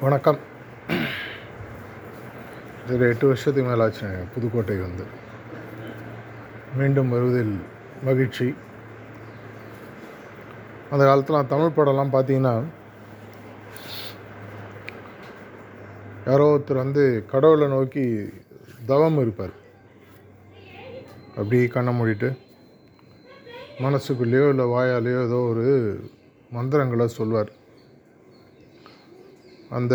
வணக்கம். இது ஒரு எட்டு வருஷத்துக்கு மேலே ஆச்சு புதுக்கோட்டை வந்து. மீண்டும் வருவதில் மகிழ்ச்சி. அந்த காலத்தில் தமிழ் படம்லாம் பார்த்தீங்கன்னா யாரோ ஒருத்தர் வந்து கடவுளை நோக்கி தவம் இருப்பார். அப்படி கண்ணை மூடிட்டு மனசுக்குள்ளேயோ இல்லை வாயாலேயோ ஏதோ ஒரு மந்திரங்களை சொல்வார். அந்த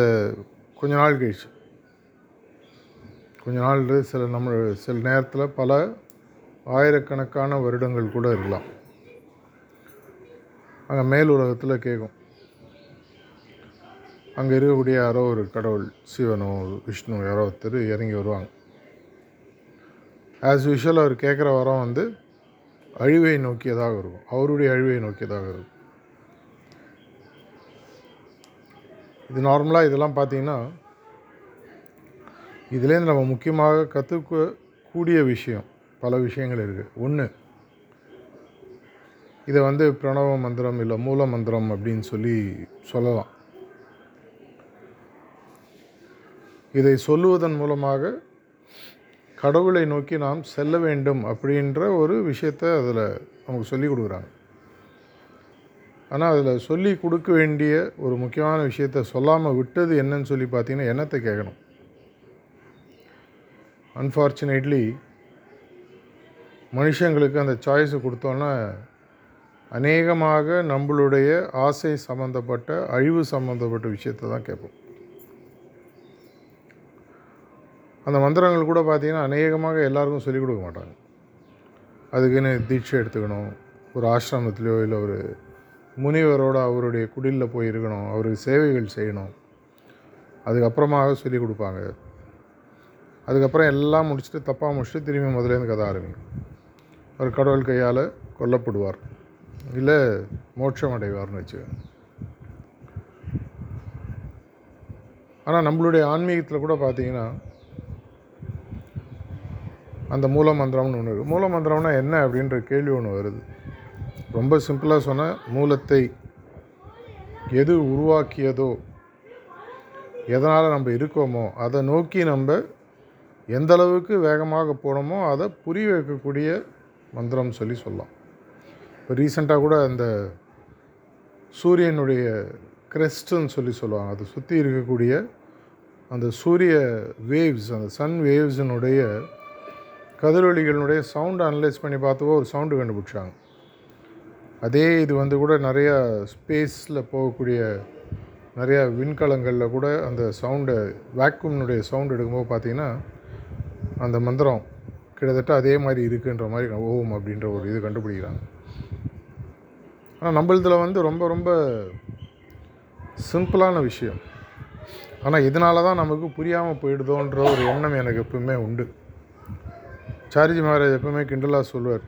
கொஞ்ச நாள் கழிச்சு. கொஞ்ச நாள் சில நம்ம சில நேரத்தில் பல ஆயிரக்கணக்கான வருடங்கள் கூட இருக்கலாம். அங்கே மேல் உலகத்தில் கேட்கும் அங்கே இருக்கக்கூடிய யாரோ ஒரு கடவுள் சிவனோ விஷ்ணு யாரோ ஒருத்தர் இறங்கி வருவாங்க. ஆஸ் யூஷுவல் அவர் கேட்குற வரம் வந்து அழிவை நோக்கியதாக இருக்கும். அவருடைய அழிவை நோக்கியதாக இருக்கும். இது நார்மலாக இதெல்லாம் பார்த்தீங்கன்னா இதுலேருந்து நம்ம முக்கியமாக கற்றுக்க கூடிய விஷயம் பல விஷயங்கள் இருக்குது ஒன்று இதை வந்து பிரணவ மந்திரம் இல்லை மூல மந்திரம் அப்படின்னு சொல்லி சொல்லலாம். இதை சொல்லுவதன் மூலமாக கடவுளை நோக்கி நாம் செல்ல வேண்டும் அப்படின்ற ஒரு விஷயத்தை அதில் நமக்கு சொல்லி கொடுக்குறாங்க. ஆனால் அதில் சொல்லி கொடுக்க வேண்டிய ஒரு முக்கியமான விஷயத்த சொல்லாமல் விட்டது என்னன்னு சொல்லி பார்த்தீங்கன்னா என்னத்தை கேட்கணும்? அன்ஃபார்ச்சுனேட்லி மனுஷங்களுக்கு அந்த சாய்ஸை கொடுத்தோன்னா அநேகமாக நம்மளுடைய ஆசை சம்மந்தப்பட்ட அழிவு சம்மந்தப்பட்ட விஷயத்தை தான் கேட்போம். அந்த மந்திரங்கள் கூட பார்த்திங்கன்னா அநேகமாக எல்லாருக்கும் சொல்லிக் கொடுக்க மாட்டாங்க. அதுக்குன்னு தீட்சை எடுத்துக்கணும் ஒரு ஆசிரமத்துலேயோ இல்லை ஒரு முனிவரோட அவருடைய குடிலில் போய் இருக்கணும் அவருக்கு சேவைகள் செய்யணும். அதுக்கப்புறமாக சொல்லி கொடுப்பாங்க. அதுக்கப்புறம் எல்லாம் முடிச்சுட்டு தப்பாக முடிச்சுட்டு திரும்பி முதலேருந்து கதை ஆரம்பிக்கும். ஒரு கடவுள் கையால் கொல்லப்படுவார். இல்லை மோட்சம் அடைவார்னு வச்சுக்கோங்க. ஆனால் நம்மளுடைய ஆன்மீகத்தில் கூட பார்த்தீங்கன்னா அந்த மூல மந்திரம்னு ஒன்று இருக்குது மூல மந்திரம்னா என்ன அப்படின்ற கேள்வி ஒன்று வருது. ரொம்ப சிம்பிளாக சொன்னால் மூலத்தை எது உருவாக்கியதோ எதனால் நம்ம இருக்கோமோ அதை நோக்கி நம்ம எந்த அளவுக்கு வேகமாக போனோமோ அதை புரிய வைக்கக்கூடிய மந்திரம் சொல்லி சொல்லலாம். இப்போ ரீசெண்டாக கூட அந்த சூரியனுடைய கிரெஸ்ட்டுன்னு சொல்லி சொல்லுவாங்க. அதை சுற்றி இருக்கக்கூடிய அந்த சூரிய வேவ்ஸ் அந்த சன் வேவ்ஸினுடைய கதிரொலிகளினுடைய சவுண்டு அனலைஸ் பண்ணி பார்த்தவோ ஒரு சவுண்டு கண்டுபிடிச்சாங்க. அதே இது வந்து கூட நிறையா ஸ்பேஸில் போகக்கூடிய நிறையா விண்கலங்களில் கூட அந்த சவுண்டை வேக்யூம்னுடைய சவுண்ட் எடுக்கும்போது பார்த்திங்கன்னா அந்த மந்திரம் கிட்டத்தட்ட அதே மாதிரி இருக்குன்ற மாதிரி ஓம் அப்படின்ற ஒரு இது கண்டுபிடிக்கிறாங்க. ஆனால் நம்மளதில் வந்து ரொம்ப ரொம்ப சிம்பிளான விஷயம். ஆனால் இதனால தான் நமக்கு புரியாமல் போயிடுதோன்ற ஒரு எண்ணம் எனக்கு எப்பவுமே உண்டு. சாரிஜி மகாராஜ் எப்பவுமே கிண்டலாக சொல்லுவார்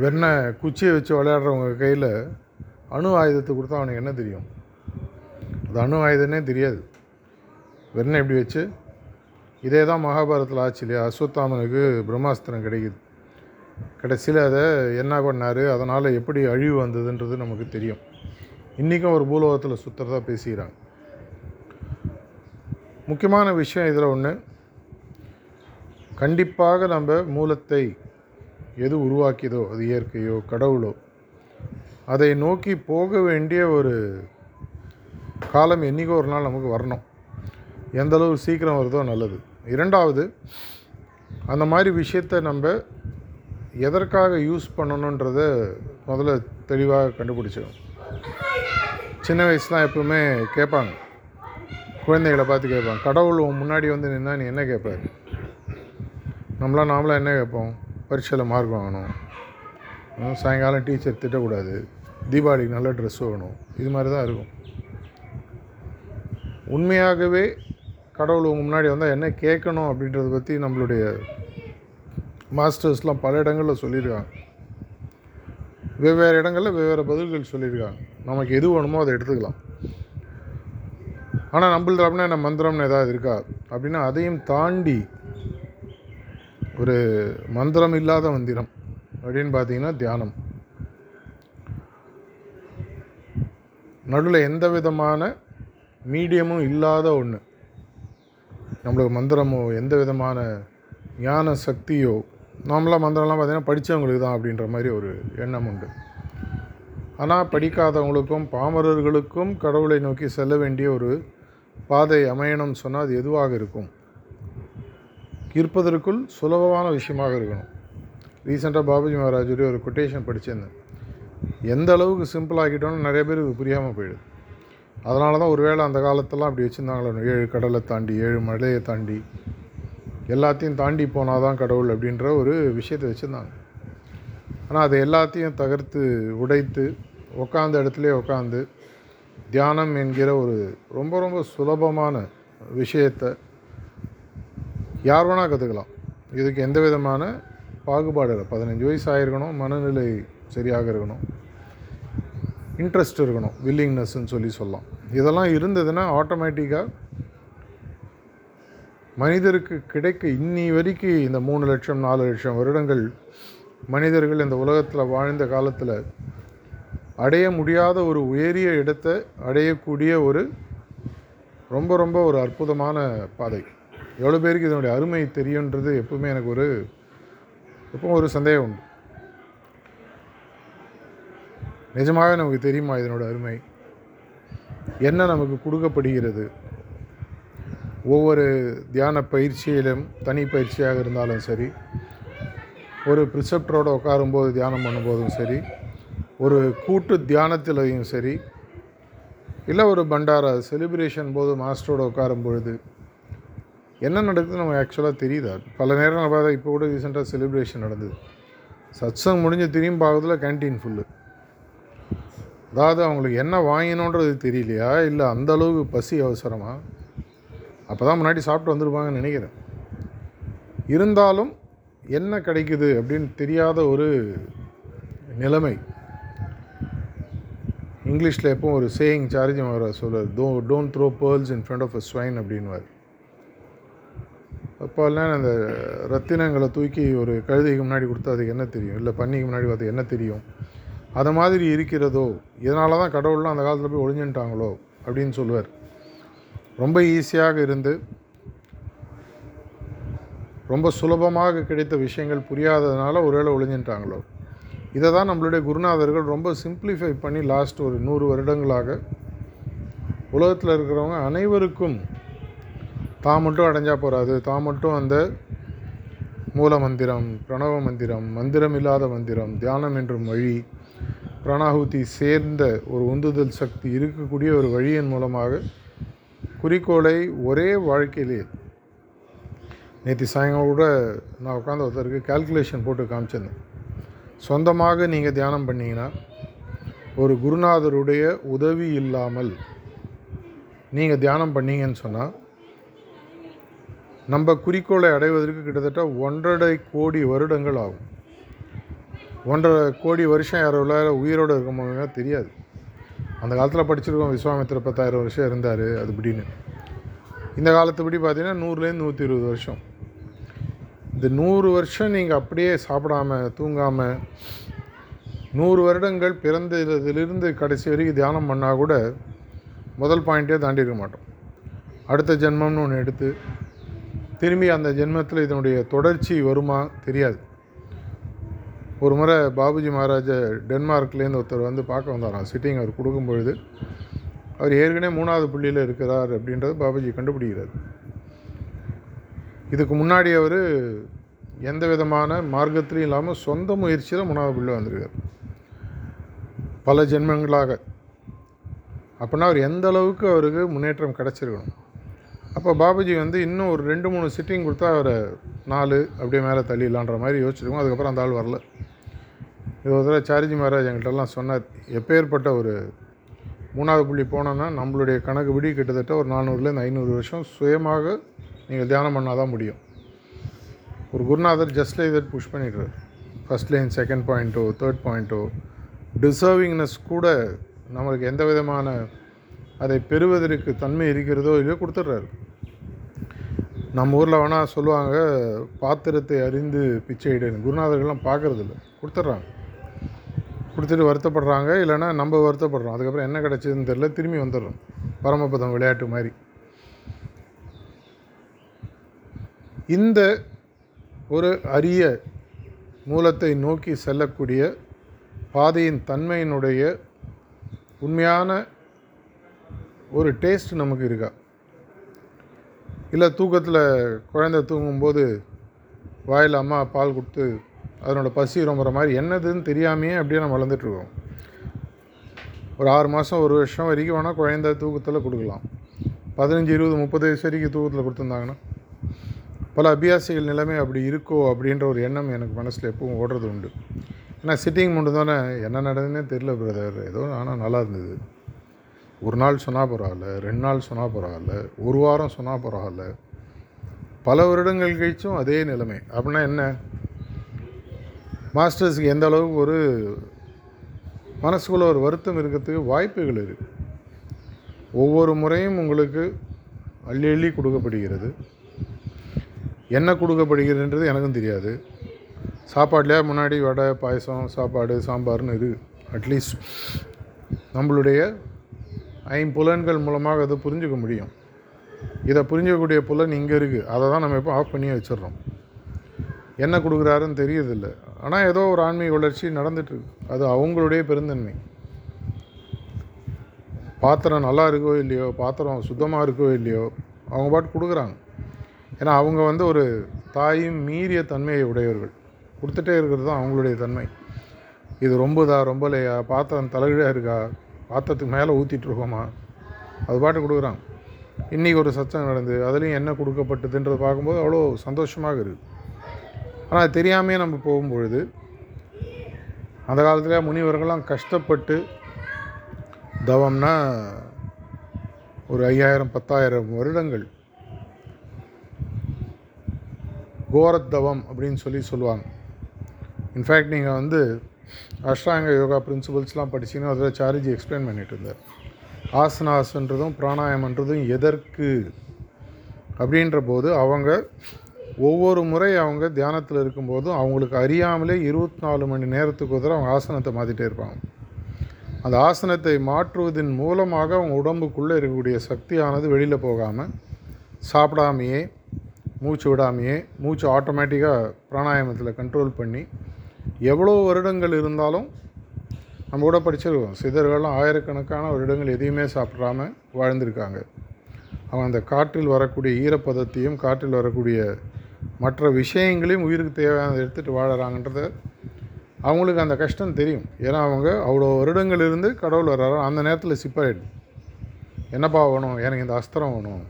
வெண்ணெய் குச்சியை வச்சு விளையாடுறவங்க கையில் அணு ஆயுதத்தை கொடுத்தா அவனுக்கு என்ன தெரியும்? அது அணு ஆயுதனே தெரியாது. வெண்ணெய் எப்படி வச்சு? இதே தான் மகாபாரதத்தில் ஆச்சு இல்லையா? அஸ்வத்தாமனுக்கு பிரம்மாஸ்திரம் கிடைக்குது. கடைசியில் அதை என்ன பண்ணார்? அதனால் எப்படி அழிவு வந்ததுன்றது நமக்கு தெரியும். இன்றைக்கும் ஒரு பூலோகத்தில் சுற்றுறதா பேசிக்கிறாங்க. முக்கியமான விஷயம் இதில் ஒன்று கண்டிப்பாக நம்ம மூலத்தை எது உருவாக்கியதோ அது இயற்கையோ கடவுளோ. அதை நோக்கி போக வேண்டிய ஒரு காலம் என்றைக்கோ ஒரு நாள் நமக்கு வரணும். எந்தளவு சீக்கிரம் வருதோ நல்லது. இரண்டாவது அந்த மாதிரி விஷயத்தை நம்ம எதற்காக யூஸ் பண்ணணுன்றத முதல்ல தெளிவாக கண்டுபிடிச்சிடும் சின்ன வயசுலாம் எப்பவுமே கேட்பாங்க. குழந்தைகளை பார்த்து கேட்பாங்க. கடவுள் உன் முன்னாடி வந்து நின்னா நீ என்ன கேட்பாரு? நம்மளாம் நாமளாம் என்ன கேட்போம்? பரீட்சையில் மார்க் வாங்கணும். சாயங்காலம் டீச்சர் திட்டக்கூடாது. தீபாவளிக்கு நல்ல ட்ரெஸ் வேணும். இது மாதிரி தான் இருக்கும். உண்மையாகவே கடவுள் உங்கள் முன்னாடி வந்தால் என்ன கேட்கணும் அப்படின்றத பற்றி நம்மளுடைய மாஸ்டர்ஸ்லாம் பல இடங்களில் சொல்லியிருக்காங்க. வெவ்வேறு இடங்களில் வெவ்வேறு பதில்கள் சொல்லியிருக்காங்க. நமக்கு எது வேணுமோ அதை எடுத்துக்கலாம். ஆனால் நம்மளது அப்படின்னா என்ன மந்திரம்னு ஏதாவது இருக்கா? அப்படின்னா அதையும் தாண்டி ஒரு மந்திரம் இல்லாத மந்திரம் அப்படின்னு பார்த்தீங்கன்னா தியானம். நடுவில் எந்த விதமான மீடியமும் இல்லாத ஒன்று நம்மளுக்கு மந்திரமோ எந்த விதமான ஞான சக்தியோ நார்மலாக மந்திரம்லாம் பார்த்திங்கன்னா படித்தவங்களுக்கு தான் அப்படின்ற மாதிரி ஒரு எண்ணம் உண்டு. ஆனால் படிக்காதவங்களுக்கும் பாமரர்களுக்கும் கடவுளை நோக்கி செல்ல வேண்டிய ஒரு பாதை அமையணும்னு சொன்னால் அது எதுவாக இருக்கும்? இருப்பதற்குள் சுலபமான விஷயமாக இருக்கணும். ரீசெண்டாக பாபுஜி மகாராஜுடைய ஒரு கொட்டேஷன் படிச்சிருந்தேன். எந்த அளவுக்கு சிம்பிள் நிறைய பேர் இது புரியாமல் போயிடுது. அதனால தான் ஒருவேளை அந்த காலத்தெல்லாம் அப்படி வச்சுருந்தாங்களோ ஏழு கடலை தாண்டி ஏழு மலையை தாண்டி எல்லாத்தையும் தாண்டி போனால் தான் கடவுள் அப்படின்ற ஒரு விஷயத்தை வச்சுருந்தாங்க. ஆனால் அது எல்லாத்தையும் தகர்த்து உடைத்து உட்காந்த இடத்துலே உட்காந்து தியானம் என்கிற ஒரு ரொம்ப ரொம்ப சுலபமான விஷயத்தை யார் வேணால் கற்றுக்கலாம் இதுக்கு எந்த விதமான பாகுபாடு இல்லை. பதினஞ்சு வயசு ஆகிருக்கணும் மனநிலை சரியாக இருக்கணும். இன்ட்ரெஸ்ட் இருக்கணும் வில்லிங்னஸ்ன்னு சொல்லி சொல்லலாம். இதெல்லாம் இருந்ததுன்னா ஆட்டோமேட்டிக்காக மனிதருக்கு கிடைக்க இன்னி வரைக்கும் இந்த மூணு லட்சம் நாலு லட்சம் வருடங்கள் மனிதர்கள் இந்த உலகத்தில் வாழ்ந்த காலத்தில் அடைய முடியாத ஒரு உயரிய இடத்தை அடையக்கூடிய ஒரு ரொம்ப ரொம்ப ஒரு அற்புதமான பாதை. எவ்வளோ பேருக்கு இதனுடைய அருமை தெரியுன்றது எப்பவுமே எனக்கு ஒரு எப்பவும் ஒரு சந்தேகம் உண்டு. நிஜமாகவே நமக்கு தெரியுமா இதனோட அருமை? என்ன நமக்கு கொடுக்கப்படுகிறது? ஒவ்வொரு தியான பயிற்சியிலும் தனி பயிற்சியாக இருந்தாலும் சரி ஒரு ப்ரிசெப்டரோடு உட்காரும்போது தியானம் பண்ணும்போதும் சரி ஒரு கூட்டு தியானத்திலையும் சரி இல்லை ஒரு பண்டாரா செலிப்ரேஷன் போது மாஸ்டரோடு உட்காரும் பொழுது என்ன நடக்குதுன்னு நம்ம ஆக்சுவலாக தெரியுதா? பல நேரம் பார்த்தா இப்போ கூட ரீசெண்டாக செலிப்ரேஷன் நடந்தது. சத்சங் முடிஞ்ச திரும்பி பார்க்கறதுல கேன்டீன் ஃபுல்லு அதாவது அவங்களுக்கு என்ன வாங்கினோன்றது தெரியலையா? இல்லை அந்த அளவுக்கு பசி அவசரமாக அப்போ தான் முன்னாடி சாப்பிட்டு வந்துருப்பாங்கன்னு நினைக்கிறேன். இருந்தாலும் என்ன கிடைக்குது அப்படின்னு தெரியாத ஒரு நிலைமை. இங்கிலீஷில் எப்போ ஒரு சேயிங் சார்ஜ் வர சொல்லுவார் do don't throw pearls in front of a swine அப்படின்வார் அப்போல்லாம் அந்த ரத்தினங்களை தூக்கி ஒரு கழுதைக்கு முன்னாடி கொடுத்தா அதுக்கு என்ன தெரியும்? இல்லை பன்னிக்கு முன்னாடி அது என்ன தெரியும்? அதை மாதிரி இருக்கிறதோ இதனால தான் கடவுள்லாம் அந்த காலத்தில் போய் ஒழிஞ்சுட்டாங்களோ அப்படின்னு சொல்லுவார். ரொம்ப ஈஸியாக இருந்து ரொம்ப சுலபமாக கிடைத்த விஷயங்கள் புரியாததுனால ஒருவேளை ஒழிஞ்சுட்டாங்களோ இதை தான் நம்மளுடைய குருநாதர்கள் ரொம்ப சிம்பிளிஃபை பண்ணி லாஸ்ட் ஒரு நூறு வருடங்களாக உலகத்தில் இருக்கிறவங்க அனைவருக்கும் தான் மட்டும் அடைஞ்சால் போகாது தான் மட்டும் அந்த மூல மந்திரம் பிரணவ மந்திரம் மந்திரம் இல்லாத மந்திரம் தியானம் என்றும் வழி பிராணாகுதி சேர்ந்த ஒரு உந்துதல் சக்தி இருக்கக்கூடிய ஒரு வழியின் மூலமாக குறிக்கோளை ஒரே வாழ்க்கையிலே நேற்று சாயங்காலம் கூட நான் உட்காந்து ஒருத்தருக்கு கால்குலேஷன் போட்டு காமிச்சிருந்தேன். சொந்தமாக நீங்கள் தியானம் பண்ணிங்கன்னா ஒரு குருநாதருடைய உதவி இல்லாமல் நீங்கள் தியானம் பண்ணீங்கன்னு சொன்னால் நம்ம குறிக்கோளை அடைவதற்கு கிட்டத்தட்ட ஒன்றரை கோடி வருடங்கள் ஆகும். ஒன்றரை கோடி வருஷம் யாரோட உயிரோடு இருக்கவங்க தெரியாது. அந்த காலத்தில் படிச்சிருக்கோம் விஸ்வாமித்திர பத்தாயிரம் வருஷம் இருந்தார் அது இப்படின்னு. இந்த காலத்துப்படி பார்த்தீங்கன்னா நூறுலேருந்து நூற்றி இருபது வருஷம். இந்த நூறு வருஷம் நீங்கள் அப்படியே சாப்பிடாம தூங்காமல் நூறு வருடங்கள் பிறந்ததிலிருந்து கடைசி வரைக்கும் தியானம் பண்ணால் கூட முதல் பாயிண்ட்டே தாண்டியிருக்க மாட்டோம். அடுத்த ஜென்மம்னு ஒன்று எடுத்து திரும்பி அந்த ஜென்மத்தில் இதனுடைய தொடர்ச்சி வருமா தெரியாது. ஒரு முறை பாபுஜி மகாராஜ டென்மார்க்லேருந்து ஒருத்தர் வந்து பார்க்க வந்தாராம். சிட்டிங் அவர் கொடுக்கும் பொழுது அவர் ஏற்கனவே மூணாவது புள்ளியில் இருக்கிறார் அப்படின்றது பாபுஜி கண்டுபிடிக்கிறார். இதுக்கு முன்னாடி அவர் எந்த விதமான மார்க்கத்திலையும் இல்லாமல் சொந்த முயற்சியில் மூணாவது புள்ளி வந்திருக்கார். பல ஜென்மங்களாக. அப்படின்னா அவர் எந்த அளவுக்கு அவருக்கு முன்னேற்றம் கிடச்சிருக்கணும்? அப்போ பாபுஜி வந்து இன்னும் ஒரு ரெண்டு மூணு சிட்டிங் கொடுத்தா அவரை நாலு அப்படியே மேலே தள்ளிடலான்ற மாதிரி யோசிச்சிருக்கோம். அதுக்கப்புறம் அந்த ஆள் வரல. இது ஒரு தடவை சாரிஜி மகாராஜ் எங்கள்கிட்டலாம் சொன்னார் எப்பேற்பட்ட ஒரு மூணாவது புள்ளி போனோன்னா நம்மளுடைய கணக்குப்படி கிட்டத்தட்ட ஒரு நானூறுலேருந்து ஐநூறு வருஷம் சுயமாக நீங்கள் தியானம் பண்ணால் தான் முடியும். ஒரு குருநாதர் ஜஸ்ட் லைக் தட் புஷ் பண்ணிடுறார். ஃபஸ்ட் லைன் செகண்ட் பாயிண்ட்டோ தேர்ட் பாயிண்ட்டோ டிசர்விங்னஸ் கூட நம்மளுக்கு எந்த விதமான அதை பெறுவதற்கு தன்மை இருக்கிறதோ இல்லையோ கொடுத்துட்றாரு. நம்ம ஊரில் வேணால் சொல்லுவாங்க பாத்திரத்தை அறிந்து பிச்சை இடுன்னு குருநாதர்கள்லாம் பார்க்குறதில்ல. கொடுத்துட்றாங்க. கொடுத்துட்டு வருத்தப்படுறாங்க இல்லைன்னா நம்ம வருத்தப்படுறோம். அதுக்கப்புறம் என்ன கிடச்சதுன்னு தெரில திரும்பி வந்துடுறோம். பரமபதம் விளையாட்டு மாதிரி. இந்த ஒரு அரிய மூலத்தை நோக்கி செல்லக்கூடிய பாதையின் தன்மையினுடைய உண்மையான ஒரு டேஸ்ட் நமக்கு இருக்கா? இல்லை தூக்கத்தில் குழந்தை தூங்கும்போது வாயில் அம்மா பால் கொடுத்து அதனோட பசி ரொம்புற மாதிரி என்னதுன்னு தெரியாமையே அப்படியே நம்ம வளர்ந்துட்டுருக்கோம் ஒரு ஆறு மாதம் ஒரு வருஷம் வரைக்கும் வேணால் குழந்தை தூக்கத்தில் கொடுக்கலாம். பதினஞ்சு இருபது முப்பது வயசு வரைக்கும் தூக்கத்தில் கொடுத்துருந்தாங்கன்னா பல அபியாசிகள் நிலைமை அப்படி இருக்கோ அப்படின்ற ஒரு எண்ணம் எனக்கு மனசில் எப்பவும் ஓடுறது உண்டு. ஏன்னா சிட்டிங் மட்டும்தானே என்ன நடந்ததுன்னே தெரில பிரதர் ஏதோ ஆனால் நல்லா இருந்தது. ஒரு நாள் சொன்னால் பரவாயில்ல ரெண்டு நாள் சொன்னால் பரவாயில்ல ஒரு வாரம் சொன்னால் பரவாயில்ல. பல வருடங்கள் கழிச்சும் அதே நிலைமை. அப்படின்னா என்ன? மாஸ்டர்ஸுக்கு எந்த அளவுக்கு ஒரு மனசுக்குள்ள ஒரு வருத்தம் இருக்கிறதுக்கு வாய்ப்புகள் இருக்குது ஒவ்வொரு முறையும் உங்களுக்கு அள்ளி அள்ளி கொடுக்கப்படுகிறது. என்ன கொடுக்கப்படுகிறதுன்றது எனக்கும் தெரியாது. சாப்பாட்லேயே முன்னாடி வடை பாயசம் சாப்பாடு சாம்பார்னு இருக்குது அட்லீஸ்ட் நம்மளுடைய ஐம்புலன்கள் மூலமாக அதை புரிஞ்சுக்க முடியும். இதை புரிஞ்சிக்கக்கூடிய புலன் இங்கே இருக்குது அதை தான் நம்ம இப்போ ஆஃப் பண்ணி வச்சிடுறோம். என்ன கொடுக்குறாருன்னு தெரியறதில்ல ஆனால் ஏதோ ஒரு ஆன்மீக வளர்ச்சி நடந்துட்டுருக்கு அது அவங்களுடைய பெருந்தன்மை. பாத்திரம் நல்லா இருக்கோ இல்லையோ பாத்திரம் சுத்தமாக இருக்கோ இல்லையோ அவங்க பாட்டு கொடுக்குறாங்க. ஏன்னா அவங்க வந்து ஒரு தாயும் மீறிய தன்மையை உடையவர்கள். கொடுத்துட்டே இருக்கிறது தான் அவங்களுடைய தன்மை. இது ரொம்பதா ரொம்பலையா? பாத்திரம் தலைகீழாக இருக்கா? பாத்திரத்துக்கு மேலே ஊற்றிட்டுருக்கோமா அது பாட்டு கொடுக்குறான். இன்றைக்கி ஒரு சச்சம் நடந்து அதுலேயும் என்ன கொடுக்கப்பட்டதுன்றது பார்க்கும்போது அவ்வளோ சந்தோஷமாக இருக்குது ஆனால் அது தெரியாமையே நம்ம போகும்பொழுது அந்த காலத்தில் முனிவர்கள்லாம் கஷ்டப்பட்டு தவம்னா ஒரு ஐயாயிரம் பத்தாயிரம் வருடங்கள். கோரத்தவம் அப்படின்னு சொல்லி சொல்லுவாங்க. இன்ஃபேக்ட் நீங்கள் வந்து அஷ்டாங்க யோகா பிரின்சிபல்ஸ்லாம் படிச்சீங்கன்னா அதில் சாரிஜி எக்ஸ்பிளைன் பண்ணிட்டு இருந்தார். ஆசனாஸ்ன்றதும் பிராணாயமன்றதும் எதற்கு? அப்படின்ற போது அவங்க ஒவ்வொரு முறை அவங்க தியானத்தில் இருக்கும்போதும் அவங்களுக்கு அறியாமலே இருபத்தி நாலு மணி நேரத்துக்கு ஒரு அவங்க ஆசனத்தை மாற்றிட்டே இருப்பாங்க. அந்த ஆசனத்தை மாற்றுவதன் மூலமாக அவங்க உடம்புக்குள்ளே இருக்கக்கூடிய சக்தியானது வெளியில் போகாமல் சாப்பிடாமையே மூச்சு விடாமையே மூச்சு ஆட்டோமேட்டிக்காக பிராணாயாமத்தில் கண்ட்ரோல் பண்ணி எவ்வளோ வருடங்கள் இருந்தாலும் நம்ம கூட படிச்சிருக்கோம் சிதர்கள்லாம் ஆயிரக்கணக்கான வருடங்கள் எதையுமே சாப்பிடாம வாழ்ந்திருக்காங்க. அவங்க அந்த காற்றில் வரக்கூடிய ஈரப்பதத்தையும் காற்றில் வரக்கூடிய மற்ற விஷயங்களையும் உயிருக்கு தேவையானதை எடுத்துகிட்டு வாழறாங்கன்றத அவங்களுக்கு அந்த கஷ்டம் தெரியும். ஏன்னா அவங்க அவ்வளோ வருடங்கள் இருந்து கடவுள் வர்றாரோ. அந்த நேரத்தில் சிப்பரேட். என்னப்பா வேணும்? எனக்கு இந்த அஸ்திரம் வேணும்.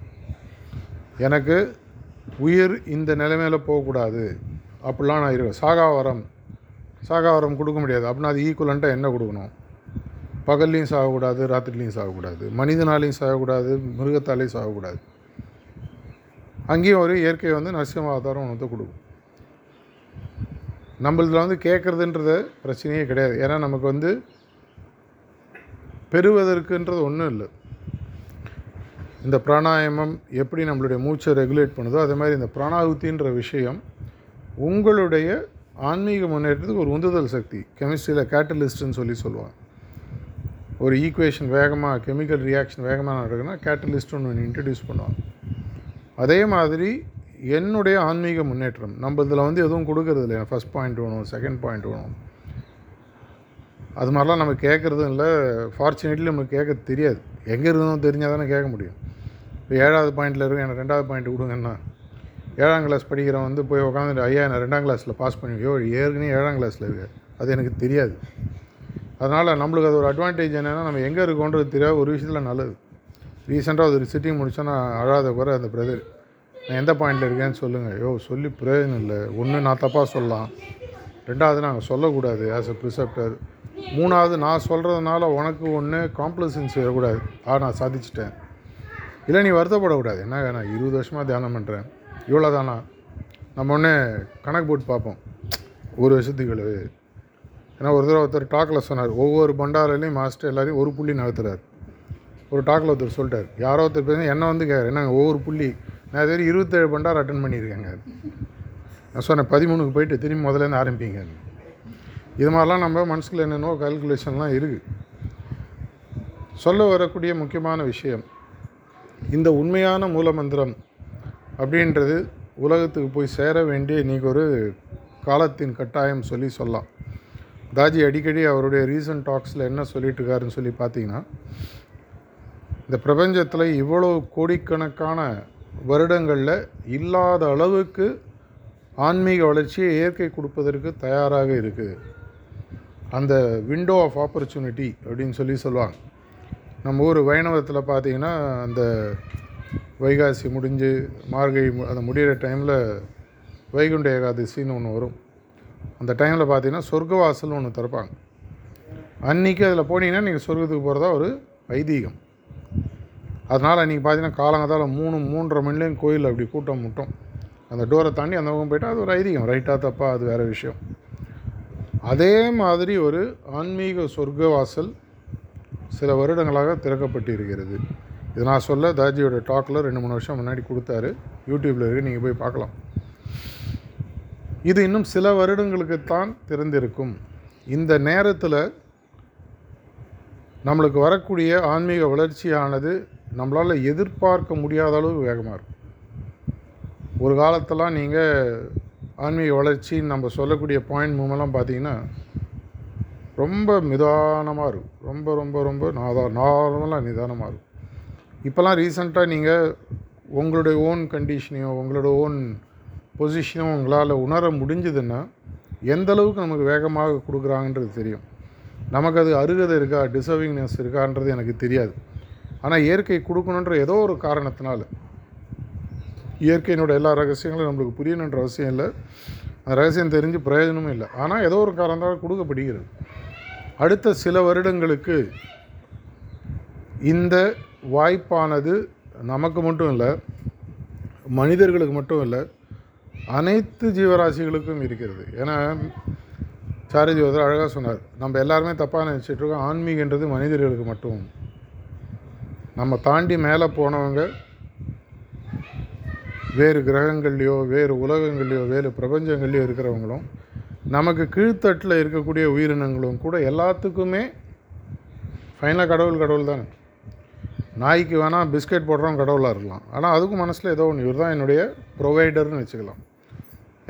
எனக்கு உயிர் இந்த நிலைமையில் போகக்கூடாது. அப்படிலாம் நான் இருக்கேன் சாகாவரம் சாகாவரம் கொடுக்க முடியாது. அப்படின்னா அது ஈக்குவலண்ட்டாக என்ன கொடுக்கணும்? பகல்லையும் சாகக்கூடாது ராத்திரிலையும் சாகக்கூடாது. மனிதனாலையும் சாகக்கூடாது மிருகத்தாலையும் சாகக்கூடாது. அங்கேயும் ஒரு இயற்கை வந்து நரசிம்ம அவதாரம் ஒன்று கொடுக்கும். நம்மளதில் வந்து கேட்குறதுன்றது பிரச்சனையே கிடையாது. ஏன்னா நமக்கு வந்து பெறுவதற்குன்றது ஒன்றும் இல்லை. இந்த பிராணாயாமம் எப்படி நம்மளுடைய மூச்சை ரெகுலேட் பண்ணுதோ அதே மாதிரி இந்த பிராணாகுத்தின்ற விஷயம் உங்களுடைய ஆன்மீக முன்னேற்றத்துக்கு ஒரு உந்துதல் சக்தி. கெமிஸ்ட்ரியில் கேட்டலிஸ்ட்னு சொல்லி சொல்லுவாங்க. ஒரு ஈக்குவேஷன் வேகமாக கெமிக்கல் ரியாக்ஷன் வேகமாக நடக்குன்னா கேட்டலிஸ்ட் ஒன்று இன்ட்ரடியூஸ் பண்ணுவாங்க. அதே மாதிரி என்னுடைய ஆன்மீக முன்னேற்றம். நம்ம இதில் வந்து எதுவும் கொடுக்கறது இல்லை ஃபஸ்ட் பாயிண்ட் வேணும் செகண்ட் பாயிண்ட் வேணும். அது மாதிரிலாம் நம்ம கேட்குறதும் இல்லை. ஃபார்ச்சுனேட்லி நமக்கு கேட்க தெரியாது. எங்கே இருந்தோம் தெரிஞ்சால் தானே கேட்க முடியும். இப்போ ஏழாவது பாயிண்டில் இருக்கு எனக்கு ரெண்டாவது பாயிண்ட் கொடுங்கன்னா ஏழாம் கிளாஸ் படிக்கிறவன் வந்து போய் உட்காந்து ஐயா நான் ரெண்டாம் கிளாஸில் பாஸ் பண்ணி ஏற்கனவே ஏழாம் கிளாஸில் இருக்கு. அது எனக்கு தெரியாது. அதனால் நம்மளுக்கு அது ஒரு அட்வான்டேஜ் என்னென்னா நம்ம எங்கே இருக்கோன்றது தெரியாது ஒரு விஷயத்தில் நல்லது. ரீசெண்டாக ஒரு சிட்டிங் முடிச்சோன்னா அழாத குறை அந்த பிரதர் நான் எந்த பாயிண்டில் இருக்கேன்னு சொல்லுங்கள் ஐயோ சொல்லி பிரயோஜனம் இல்லை. ஒன்று நான் தப்பாக சொல்லலாம். ரெண்டாவது நாங்கள் சொல்லக்கூடாது ஆஸ் அ ப்ரிசெப்டர் மூணாவது நான் சொல்கிறதுனால உனக்கு ஒன்று காம்ப்ளசன்ஸ் வரக்கூடாது. ஆ நான் சாதிச்சிட்டேன். இல்லை நீ வருத்தப்படக்கூடாது. என்ன நான் இருபது வருஷமாக தியானம் பண்ணுறேன் இவ்வளோ தானா நம்ம ஒன்று கணக்கு போட்டு பார்ப்போம். ஒரு வருஷத்துக்கு இவ்வளவு. ஏன்னா ஒரு தடவை ஒருத்தர் டாக்கில் சொன்னார். ஒவ்வொரு பண்டாரிலையும் மாஸ்டர் எல்லாரையும் ஒரு புள்ளி நடத்துகிறார் ஒரு டாக்கில் ஒருத்தர் சொல்லிட்டார். யாரோ ஒருத்தர் பேச என்ன வந்து கேட்குறேன் என்னங்க ஒவ்வொரு புள்ளி? நான் இது இருபத்தேழு பண்டார் அட்டன் பண்ணியிருக்கேங்க. நான் சொன்னேன் பதிமூணுக்கு போயிட்டு திரும்பி முதலேருந்து ஆரம்பிங்க இது மாதிரிலாம் நம்ம மனசுக்குள்ள என்னென்னோ கால்குலேஷன்லாம் இருக்குது சொல்ல வரக்கூடிய முக்கியமான விஷயம் இந்த உண்மையான மூலமந்திரம் அப்படின்றது உலகத்துக்கு போய் சேர வேண்டிய இன்றைக்கி ஒரு காலத்தின் கட்டாயம் சொல்லி சொல்லலாம். தாஜி அடிக்கடி அவருடைய ரீசன்ட் டாக்ஸில் என்ன சொல்லிட்டு இருக்காருன்னு சொல்லி பார்த்தீங்கன்னா இந்த பிரபஞ்சத்தில் இவ்வளோ கோடிக்கணக்கான வருடங்களில் இல்லாத அளவுக்கு ஆன்மீக வளர்ச்சியை இயற்கை கொடுப்பதற்கு தயாராக இருக்குது அந்த விண்டோ ஆஃப் ஆப்பர்ச்சுனிட்டி அப்படின்னு சொல்லி சொல்லுவாங்க. நம்ம ஊர் வைணவத்தில் பார்த்தீங்கன்னா அந்த வைகாசி முடிஞ்சு மார்கழி மு- அந்த முடிகிற டைமில் வைகுண்ட ஏகாதசின்னு ஒன்று வரும். அந்த டைமில் பார்த்தீங்கன்னா சொர்க்கவாசல்னு ஒன்று திறப்பாங்க. அன்றைக்கி அதில் போனீங்கன்னா நீங்கள் சொர்க்கத்துக்கு போகிறதா ஒரு ஐதீகம். அதனால் அன்றைக்கி பார்த்தீங்கன்னா காலங்காத்தால மூணு மூன்றரை மணிலேயும் கோயில் அப்படி கூட்டம் முட்டும். அந்த டோரை தாண்டி அந்த பக்கம் போயிட்டால் அது ஒரு ஐதீகம். ரைட்டாக தப்பா அது வேறு விஷயம். அதே மாதிரி ஒரு ஆன்மீக சொர்க்க வாசல் சில வருடங்களாக திறக்கப்பட்டு இருக்கிறது இது நான் சொல்ல தாஜியோட டாக்கில் ரெண்டு மூணு வருஷம் முன்னாடி கொடுத்தாரு. யூடியூப்பில் இருக்கு நீங்கள் போய் பார்க்கலாம். இது இன்னும் சில வருடங்களுக்குத்தான் திறந்திருக்கும். இந்த நேரத்தில் நம்மளுக்கு வரக்கூடிய ஆன்மீக வளர்ச்சியானது நம்மளால் எதிர்பார்க்க முடியாத அளவு வேகமாக இருக்கும். ஒரு காலத்தெல்லாம் நீங்கள் ஆன்மீக வளர்ச்சின்னு நம்ம சொல்லக்கூடிய பாயிண்ட் மூமெல்லாம் பார்த்தீங்கன்னா ரொம்ப நிதானமாக இருக்கும். ரொம்ப ரொம்ப ரொம்ப நாதா நார்மலாக நிதானமாக இருக்கும். இப்போல்லாம் ரீசண்டாக நீங்கள் உங்களுடைய ஓன் கண்டிஷனையோ உங்களோட ஓன் பொசிஷனோ உங்களால் உணர முடிஞ்சதுன்னா எந்த அளவுக்கு நமக்கு வேகமாக கொடுக்குறாங்கன்றது தெரியும். நமக்கு அது அருகதை இருக்கா டிசர்விங்னஸ் இருக்கான்றது எனக்கு தெரியாது. ஆனால் இயற்கை கொடுக்கணுன்ற ஏதோ ஒரு காரணத்தினால இயற்கையினோட எல்லா ரகசியங்களும் நம்மளுக்கு புரியணுன்ற அவசியம் இல்லை. அந்த ரகசியம் தெரிஞ்சு பிரயோஜனமும் இல்லை. ஆனால் ஏதோ ஒரு காரணத்தால் கொடுக்கப்படுகிறது. அடுத்த சில வருடங்களுக்கு இந்த வாய்ப்பானது நமக்கு மட்டும் இல்லை மனிதர்களுக்கு மட்டும் இல்லை அனைத்து ஜீவராசிகளுக்கும் இருக்கிறது. ஏன்னா சாரஜி அழகாக சொன்னார் நம்ம எல்லாருமே தப்பாக நினச்சிட்டு இருக்கோம். ஆன்மீகன்றது மனிதர்களுக்கு மட்டும். நம்ம தாண்டி மேலே போனவங்க வேறு கிரகங்கள்லையோ வேறு உலகங்கள்லையோ வேறு பிரபஞ்சங்கள்லையோ இருக்கிறவங்களும் நமக்கு கீழ்த்தட்டில் இருக்கக்கூடிய உயிரினங்களும் கூட எல்லாத்துக்குமே ஃபைனலாக கடவுள் கடவுள் தானே நாய்க்கு வேணால் பிஸ்கெட் போடுறோம் கடவுளாக இருக்கலாம். ஆனால் அதுக்கும் மனசில் ஏதோ ஒன்று இவர் தான் என்னுடைய ப்ரொவைடர்னு வச்சுக்கலாம்.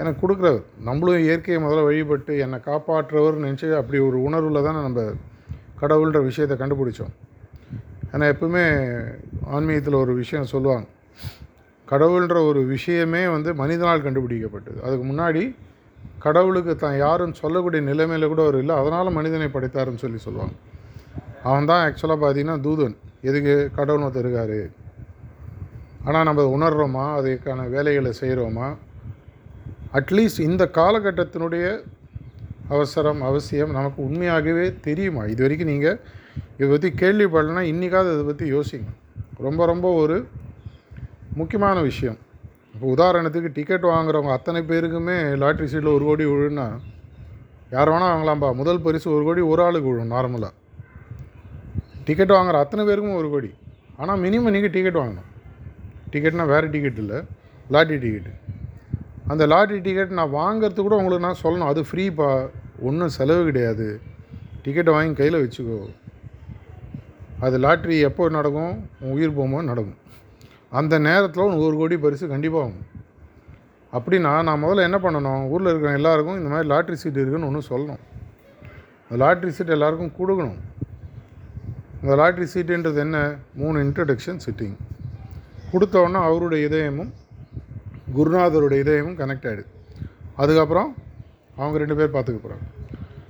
எனக்கு கொடுக்குறவர். நம்மளும் இயற்கையை முதல்ல வழிபட்டு என்னை காப்பாற்றுறவர்னு நினச்சி அப்படி ஒரு உணர்வில் தானே நம்ம கடவுள்ன்ற விஷயத்தை கண்டுபிடிச்சோம். ஆனால் எப்பவுமே ஆன்மீகத்தில் ஒரு விஷயம் சொல்லுவாங்க. கடவுள்ன்ற ஒரு விஷயமே வந்து மனிதனால் கண்டுபிடிக்கப்பட்டது. அதுக்கு முன்னாடி கடவுளுக்கு தான் யாருன்னு சொல்லக்கூடிய நிலைமையில் கூட அவர் இல்லை. அதனால் மனிதனை படைத்தாருன்னு சொல்லி சொல்லுவாங்க. அவன் தான் ஆக்சுவலாக பார்த்தீங்கன்னா தூதன். எதுக்கு? கடவுள் ஒருத்தர் இருக்காரு. ஆனால் நம்ம உணர்கிறோமா அதுக்கான வேலைகளை செய்கிறோமா அட்லீஸ்ட் இந்த காலகட்டத்தினுடைய அவசரம் அவசியம் நமக்கு உண்மையாகவே தெரியுமா? இது வரைக்கும் நீங்கள் இதை பற்றி கேள்விப்படலைன்னா இன்றைக்காவது இதை பற்றி யோசிங்க. ரொம்ப ரொம்ப ஒரு முக்கியமான விஷயம். இப்போ உதாரணத்துக்கு டிக்கெட் வாங்குறவங்க அத்தனை பேருக்குமே லாட்ரி சீட்டில் ஒரு கோடி விழுன்னா யார் வேணால் வாங்கலாம்ப்பா முதல் பரிசு ஒரு கோடி ஒரு ஆளுக்கு விழும் நார்மலாக டிக்கெட் வாங்குற அத்தனை பேருக்கும் ஒரு கோடி. ஆனால் மினிமம் நீங்கள் டிக்கெட் வாங்கணும். டிக்கெட்னா வேறு டிக்கெட் இல்லை. லாட்ரி டிக்கெட்டு அந்த லாட்ரி டிக்கெட் நான் வாங்கிறது கூட உங்களுக்கு நான் சொல்லணும். அது ஃப்ரீப்பா ஒன்றும் செலவு கிடையாது. டிக்கெட்டை வாங்கி கையில் வச்சுக்கோ. அது லாட்ரி எப்போ நடக்கும்? உன் உயிர் போகும்போது நடக்கும். அந்த நேரத்தில் உனக்கு ஒரு கோடி பரிசு கண்டிப்பாக ஆகும் அப்படின்னா நான் முதல்ல என்ன பண்ணணும்? ஊரில் இருக்கிற எல்லாருக்கும் இந்த மாதிரி லாட்ரி சீட் இருக்குன்னு ஒன்று சொல்லணும். அந்த லாட்ரி சீட் எல்லாருக்கும் கொடுக்கணும். இந்த லாட்ரி சீட்டுன்றது என்ன? மூணு இன்ட்ரடக்ஷன் சிட்டிங் கொடுத்தவொடனே அவருடைய இதயமும் குருநாதருடைய இதயமும் கனெக்ட் ஆகிடுது அதுக்கப்புறம் அவங்க ரெண்டு பேர் பார்த்துக்க போகிறாங்க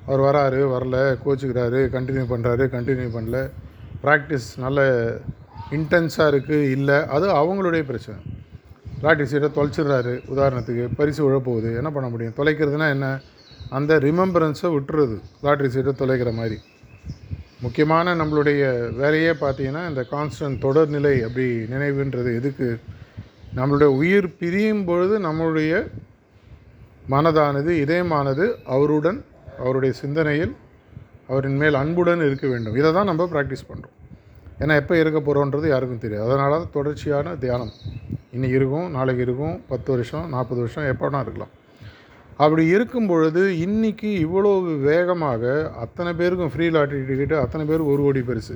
அவர் வராரு வரல கோச்சுக்கிறாரு கண்டினியூ பண்ணுறாரு கண்டினியூ பண்ணல. ப்ராக்டிஸ் நல்ல இன்டென்ஸாக இருக்குது இல்லை அது அவங்களுடைய பிரச்சனை. லாட்ரி சீட்டை தொலைச்சிடுறாரு. உதாரணத்துக்கு பரிசு விழப்போகுது என்ன பண்ண முடியும்? தொலைக்கிறதுனா என்ன? அந்த ரிமெம்பரன்ஸை விட்டுறது. லாட்ரி சீட்டை தொலைக்கிற மாதிரி. முக்கியமான நம்மளுடைய வேலையே பார்த்தீங்கன்னா இந்த கான்ஸ்டன்ட் தொடர்நிலை அப்படி நினைவுன்றது எதுக்கு? நம்மளுடைய உயிர் பிரியும் பொழுது நம்மளுடைய மனதானது இதயமானது அவருடன் அவருடைய சிந்தனையில் அவரின் மேல் அன்புடன் இருக்க வேண்டும். இதை தான் நம்ம ப்ராக்டிஸ் பண்ணுறோம் ஏன்னா எப்போ இருக்க போகிறோன்றது யாருக்கும் தெரியாது. அதனால தொடர்ச்சியான தியானம். இன்றைக்கி இருக்கும் நாளைக்கு இருக்கும் பத்து வருஷம் நாற்பது வருஷம் எப்போனா இருக்கலாம். அப்படி இருக்கும் பொழுது இன்றைக்கி இவ்வளோ வேகமாக அத்தனை பேருக்கும் ஃப்ரீ லாட்ரி டிக்கெட்டு அத்தனை பேருக்கு ஒரு கோடி பரிசு.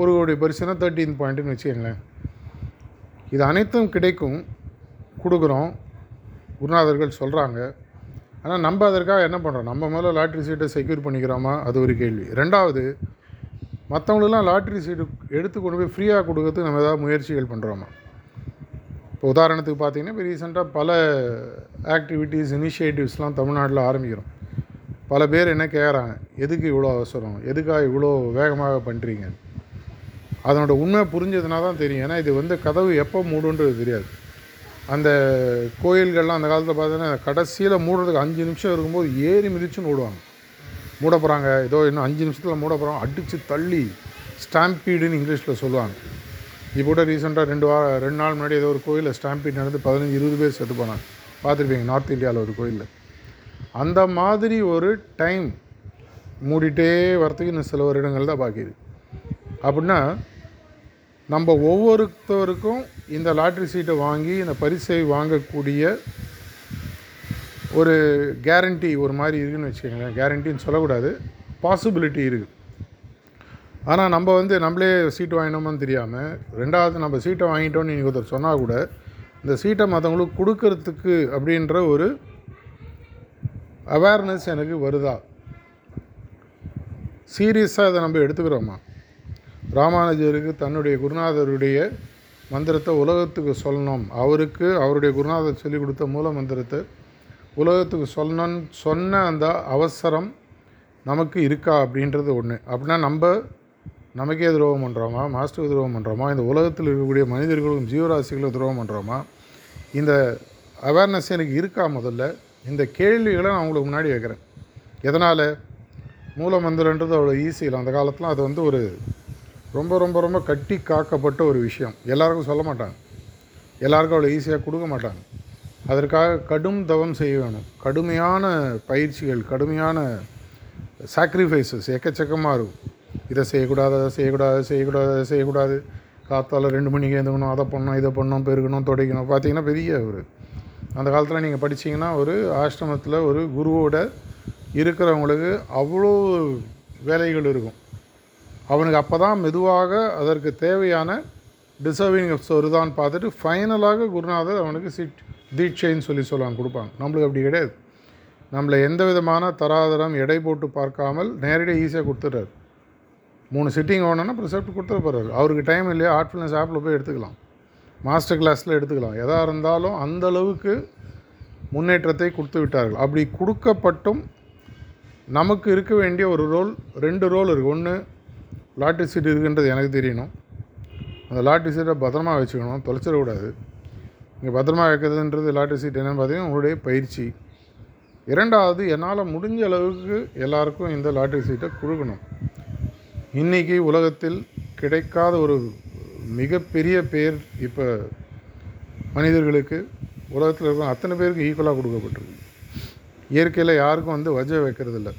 ஒரு கோடி பரிசுனா தேர்ட்டீன் பாயிண்ட்டுன்னு வச்சுக்கோங்களேன். இது அனைத்தும் கிடைக்கும் கொடுக்குறோம். குருநாதர்கள் சொல்கிறாங்க ஆனால் நம்ம அதற்காக என்ன பண்ணுறோம் நம்ம மேலே லாட்ரி சீட்டை செக்யூர் பண்ணிக்கிறோமா? அது ஒரு கேள்வி. ரெண்டாவது மற்றவங்களெல்லாம் லாட்ரி சீட்டு எடுத்து கொண்டு போய் ஃப்ரீயாக கொடுக்கறதுக்கு நம்ம ஏதாவது முயற்சிகள் பண்ணுறோமா இப்போ உதாரணத்துக்கு பார்த்தீங்கன்னா இப்போ ரீசெண்டாக பல ஆக்டிவிட்டீஸ் இனிஷியேட்டிவ்ஸ்லாம் தமிழ்நாட்டில் ஆரம்பிக்கிறோம். பல பேர் என்ன கேட்குறாங்க எதுக்கு இவ்வளோ அவசரம்? எதுக்காக இவ்வளோ வேகமாக பண்ணுறீங்க அதனோட உண்மை புரிஞ்சதுனா தான் தெரியும். ஏன்னா இது வந்து கதவு எப்போ மூடுன்றது தெரியாது. அந்த கோயில்கள்லாம் அந்த காலத்தில் பார்த்தீங்கன்னா கடைசியில் மூடுறதுக்கு அஞ்சு நிமிஷம் இருக்கும்போது ஏறி மிதிச்சுன்னு ஓடுவாங்க. மூட போகிறாங்க ஏதோ இன்னும் அஞ்சு நிமிஷத்தில் மூட போகிறாங்க அடித்து தள்ளி ஸ்டாம்பீடுன்னு இங்கிலீஷில் சொல்லுவாங்க. இப்போ கூட ரீசெண்டாக ரெண்டு வார ரெண்டு நாள் முன்னாடி ஏதோ ஒரு கோயிலில் ஸ்டாம்பீட் நடந்து பதினஞ்சு இருபது பேர் செத்து போனாங்க. பார்த்துருப்பீங்க நார்த் இந்தியாவில் ஒரு கோயிலில். அந்த மாதிரி ஒரு டைம் மூடிட்டே வரத்துக்கு இன்னும் சில வருடங்கள் தான் பாக்கிது அப்படின்னா நம்ம ஒவ்வொருத்தருக்கும் இந்த லாட்ரி சீட்டை வாங்கி இந்த பரிசை வாங்கக்கூடிய ஒரு கேரண்டி ஒரு மாதிரி இருக்குன்னு வச்சுக்கோங்களேன். கேரண்டின்னு சொல்லக்கூடாது. பாசிபிலிட்டி இருக்குது ஆனால் நம்ம வந்து நம்மளே சீட்டு வாங்கினோமான்னு தெரியாமல் ரெண்டாவது நம்ம சீட்டை வாங்கிட்டோம்னு நீங்கள் ஒருத்தர் சொன்னால் கூட இந்த சீட்டை மற்றவங்களுக்கு கொடுக்கறதுக்கு அப்படின்ற ஒரு அவேர்னஸ் எனக்கு வருதா? சீரியஸாக இதை நம்ம எடுத்துக்கிறோமா? ராமானுஜருக்கு தன்னுடைய குருநாதருடைய மந்திரத்தை உலகத்துக்கு சொல்லணும். அவருக்கு அவருடைய குருநாதர் சொல்லிக் கொடுத்த மூல மந்திரத்தை உலகத்துக்கு சொல்லணும்னு சொன்ன அந்த அவசரம் நமக்கு இருக்கா அப்படின்றது ஒன்று அப்படின்னா நம்ம நமக்கே துரோகம் பண்ணுறோமா மாஸ்டருக்கு துரோகம் பண்ணுறோமா இந்த உலகத்தில் இருக்கக்கூடிய மனிதர்களுக்கும் ஜீவராசிகளுக்கும் துரோகம் பண்ணுறோமா இந்த அவேர்னஸ் எனக்கு இருக்கா முதல்ல? இந்த கேள்விகளை நான் உங்களுக்கு முன்னாடி வைக்கிறேன். எதனால்? மூலமந்திரன்றது அவ்வளோ ஈஸி இல்லை. அந்த காலத்தில் அது வந்து ஒரு ரொம்ப ரொம்ப ரொம்ப கட்டி காக்கப்பட்ட ஒரு விஷயம். எல்லாருக்கும் சொல்ல மாட்டாங்க. எல்லாருக்கும் அவ்வளோ ஈஸியாக கொடுக்க மாட்டாங்க. அதற்காக கடும் தவம் செய்ய வேணும். கடுமையான பயிற்சிகள் கடுமையான சாக்ரிஃபைசஸ் எக்கச்சக்கமாக இருக்கும். இதை செய்யக்கூடாது அதை செய்யக்கூடாது அதை செய்யக்கூடாது அதை செய்யக்கூடாது. காத்தால் ரெண்டு மணிக்கு எழுந்துக்கணும் அதை பண்ணணும் இதை பண்ணணும் பெருக்கணும் துடைக்கணும். பார்த்தீங்கன்னா பெரிய ஒரு அந்த காலத்தில் நீங்கள் படிச்சீங்கன்னா ஒரு ஆசிரமத்தில் ஒரு குருவோட இருக்கிறவங்களுக்கு அவ்வளோ வேலைகள் இருக்கும். அவனுக்கு அப்போ தான் மெதுவாக அதற்கு தேவையான டிசர்விங் வருதான்னு பார்த்துட்டு ஃபைனலாக குருநாதர் அவனுக்கு சிட் தீட்சைன்னு சொல்லி சொல்லுவாங்க கொடுப்பாங்க. நம்மளுக்கு அப்படி கிடையாது. நம்மளை எந்த விதமான தராதரம் எடை போட்டு பார்க்காமல் நேரடியாக ஈஸியாக கொடுத்துட்றாரு. மூணு சிட்டிங் ஓடணும்னா ப்ரிசெப்ட் கொடுத்துட்டு போகிறாரு அவருக்கு டைம் இல்லையா ஹார்ட்ஃபுல்னஸ் ஆப்பில் போய் எடுத்துக்கலாம். மாஸ்டர் கிளாஸில் எடுத்துக்கலாம். எதாக இருந்தாலும் அந்த அளவுக்கு முன்னேற்றத்தை கொடுத்து விட்டார்கள். அப்படி கொடுக்கப்பட்டும் நமக்கு இருக்க வேண்டிய ஒரு ரோல் ரெண்டு ரோல் இருக்குது ஒன்று லாட்ரி சீட் இருக்குன்றது எனக்கு தெரியணும். அந்த லாட்ரி சீட்டை பத்திரமா வச்சுக்கணும். தொலைச்சிடக்கூடாது இங்கே பத்திரமா வைக்கிறதுன்றது லாட்ரி சீட் என்னென்னு பார்த்தீங்கன்னா உங்களுடைய பயிற்சி. இரண்டாவது என்னால் முடிஞ்ச அளவுக்கு எல்லாருக்கும் இந்த லாட்ரி சீட்டை கொடுக்கணும். இன்றைக்கி உலகத்தில் கிடைக்காத ஒரு மிகப்பெரிய பேர் இப்போ மனிதர்களுக்கு உலகத்தில் இருக்கிற அத்தனை பேருக்கு ஈக்குவலாக கொடுக்கப்பட்டிருக்கு. இயற்கையில் யாருக்கும் வந்து வஜ வைக்கிறதில்ல.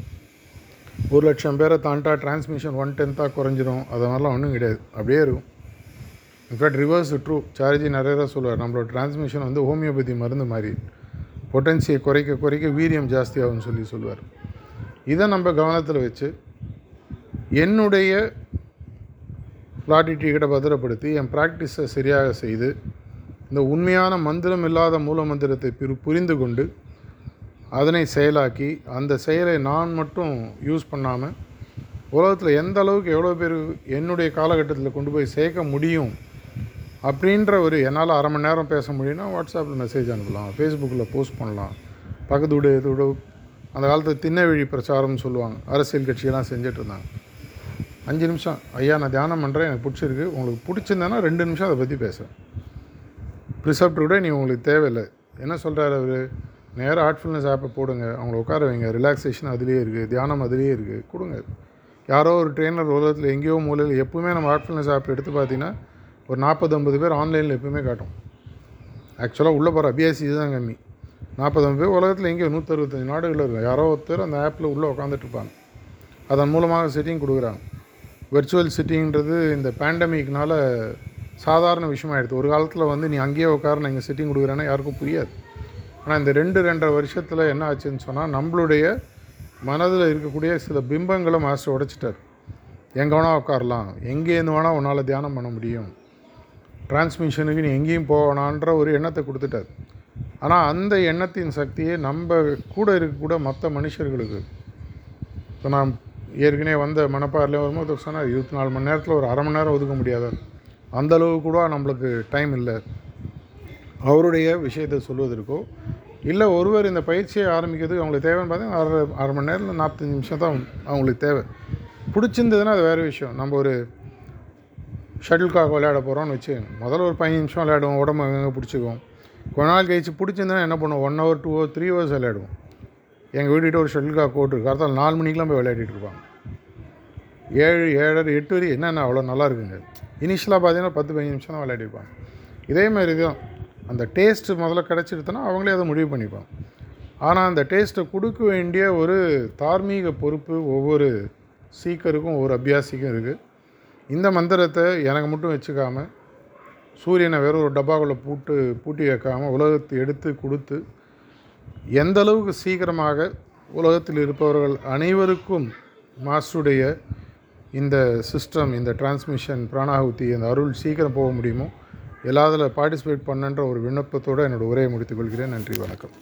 ஒரு லட்சம் பேரை தாண்டா டிரான்ஸ்மிஷன் ஒன் டென்த்தாக குறைஞ்சிரும். அது மாதிரிலாம் ஒன்றும் கிடையாது. அப்படியே இருக்கும். இன்ஃபேக்ட் ரிவர்ஸ் ட்ரூ சார்ஜி நிறைய சொல்லுவார் நம்மளோட டிரான்ஸ்மிஷன் வந்து ஹோமியோபதி மருந்து மாதிரி. பொட்டன்சியை குறைக்க குறைக்க வீரியம் ஜாஸ்தியாகும்னு சொல்லி சொல்லுவார். இதை நம்ம கவனத்தில் வச்சு என்னுடைய லாட்டி பத்திரப்படுத்தி என் ப்ராக்டிஸை சரியாக செய்து இந்த உண்மையான மந்திரம் இல்லாத மூல மந்திரத்தை பிரி புரிந்து கொண்டு அதனை செயலாக்கி அந்த செயலை நான் மட்டும் யூஸ் பண்ணாமல் உலகத்தில் எந்த அளவுக்கு எவ்வளோ பேர் என்னுடைய காலகட்டத்தில் கொண்டு போய் சேர்க்க முடியும் அப்படின்ற ஒரு என்னால் அரை மணி நேரம் பேச முடியும்னா வாட்ஸ்அப்பில் மெசேஜ் அனுப்பலாம் ஃபேஸ்புக்கில் போஸ்ட் பண்ணலாம் பக்கத்து வீடு அந்த காலத்தில் திண்ணவழி பிரச்சாரம்னு சொல்லுவாங்க அரசியல் கட்சியெல்லாம் செஞ்சிட்ருந்தாங்க அஞ்சு நிமிஷம். ஐயா நான் தியானம் பண்ணுறேன் எனக்கு பிடிச்சிருக்கு. உங்களுக்கு பிடிச்சிருந்தேன்னா ரெண்டு நிமிஷம் அதை பற்றி பேசுகிறேன் ப்ரிசப்ட் கூட நீ உங்களுக்கு தேவையில்லை. என்ன சொல்கிறாரு அவர்? நேராக ஹார்ட்ஃபுல்னஸ் ஆப்பை போடுங்க. அவங்கள உட்கார வைங்க. ரிலாக்ஸேஷன் அதுலேயே இருக்குது தியானம் அதுலேயே இருக்குது கொடுங்க. யாரோ ஒரு ட்ரெயினர் உலகத்தில் எங்கேயோ மூலையில் எப்பவுமே நம்ம ஹார்ட்ஃபுல்னஸ் ஆப் எடுத்து பார்த்தீங்கன்னா ஒரு நாற்பது ஐம்பது பேர் ஆன்லைனில் எப்பவுமே காட்டும். ஆக்சுவலாக உள்ளே போகிற அபியாசி இதுதான் கம்மி நாற்பது ஐம்பது பேர் உலகத்தில் எங்கேயோ நூற்றறுபத்தஞ்சு நாடுகளில் இருக்கும் யாரோ ஒருத்தர் அந்த ஆப்பில் உள்ளே உட்காந்துட்டு இருப்பாங்க. அதன் மூலமாக செட்டிங் கொடுக்குறாங்க. வெர்ச்சுவல் சிட்டிங்கிறது இந்த பேண்டமிக்னால சாதாரண விஷயமாயிடுது ஒரு காலத்தில் வந்து நீ அங்கேயே உட்கார நான் இங்கே சிட்டிங் கொடுக்குறேன்னா யாருக்கும் புரியாது. ஆனால் இந்த ரெண்டு ரெண்டரை வருஷத்தில் என்ன ஆச்சுன்னு சொன்னால் நம்மளுடைய மனதில் இருக்கக்கூடிய சில பிம்பங்களை மாஸ்டர் உடைச்சிட்டார். எங்கே வேணால் உட்காரலாம். எங்கேருந்து வேணால் உன்னால் தியானம் பண்ண முடியும். டிரான்ஸ்மிஷனுக்கு நீ எங்கேயும் போகணான்ற ஒரு எண்ணத்தை கொடுத்துட்டார். ஆனால் அந்த எண்ணத்தின் சக்தியை நம்ம கூட இருக்கக்கூட மற்ற மனுஷர்களுக்கு. இப்போ நான் ஏற்கனவே வந்த மணப்பாறையில் வரும்போது சொன்னார் இருபத்தி நாலு மணி நேரத்தில் ஒரு அரை மணி நேரம் ஒதுக்க முடியாத. அந்த அளவு கூட நம்மளுக்கு டைம் இல்லை. அவருடைய விஷயத்தை சொல்வதற்கோ இல்லை ஒருவர் இந்த பயிற்சியை ஆரம்பிக்கிறதுக்கு அவங்களுக்கு தேவைன்னு பார்த்தீங்கன்னா அரை அரை மணி நேரம் நாற்பத்தஞ்சு நிமிஷம் தான் அவங்களுக்கு தேவை. பிடிச்சிருந்ததுன்னா அது வேறு விஷயம். நம்ம ஒரு ஷட்டில்காக் விளையாட போகிறோம்னு வச்சு முதல்ல ஒரு பதினஞ்சு நிமிஷம் விளையாடுவோம் உடம்பு எங்கே பிடிச்சிக்குவோம் கொஞ்ச நாள் கழிச்சு பிடிச்சிருந்தா என்ன பண்ணுவோம் one hour two hour three hours விளையாடுவோம். எங்கள் வீட்டுக்கிட்ட ஒரு ஷட்டில் காக் கோர்ட் இருக்குது அடுத்த நாலு மணிக்கெலாம் போய் விளையாடிட்டு இருப்பாங்க. ஏழு ஏழரை எட்டு வரை என்னென்ன அவ்வளோ நல்லா இருக்குங்க. இனிஷியலாக பார்த்தீங்கன்னா பத்து பதினஞ்சு நிமிஷம் தான் விளையாடிருப்பாங்க இதே மாதிரி தான். அந்த டேஸ்ட்டு முதல்ல கிடச்சிடுதுன்னா அவங்களே அதை முடிவு பண்ணிப்பாங்க. ஆனால் அந்த டேஸ்ட்டை கொடுக்க வேண்டிய ஒரு தார்மீக பொறுப்பு ஒவ்வொரு சீக்கருக்கும் ஒவ்வொரு அபியாசிக்கும் இருக்குது இந்த மந்திரத்தை எனக்கு மட்டும் வச்சுக்காம சூரியனை வேறு ஒரு டப்பாக்குள்ளே பூட்டு பூட்டி வைக்காமல் உலகத்தை எடுத்து கொடுத்து எந்த அளவுக்கு சீக்கிரமாக உலகத்தில் இருப்பவர்கள் அனைவருக்கும் மாஸ்டருடைய இந்த சிஸ்டம் இந்த டிரான்ஸ்மிஷன் பிராணாகுத்தி இந்த அருள் சீக்கிரம் போக முடியுமோ எல்லாத்தில் பார்ட்டிசிபேட் பண்ணுன்ற ஒரு விண்ணப்பத்தோடு என்னோடய உரையை முடித்துக்கொள்கிறேன் நன்றி வணக்கம்.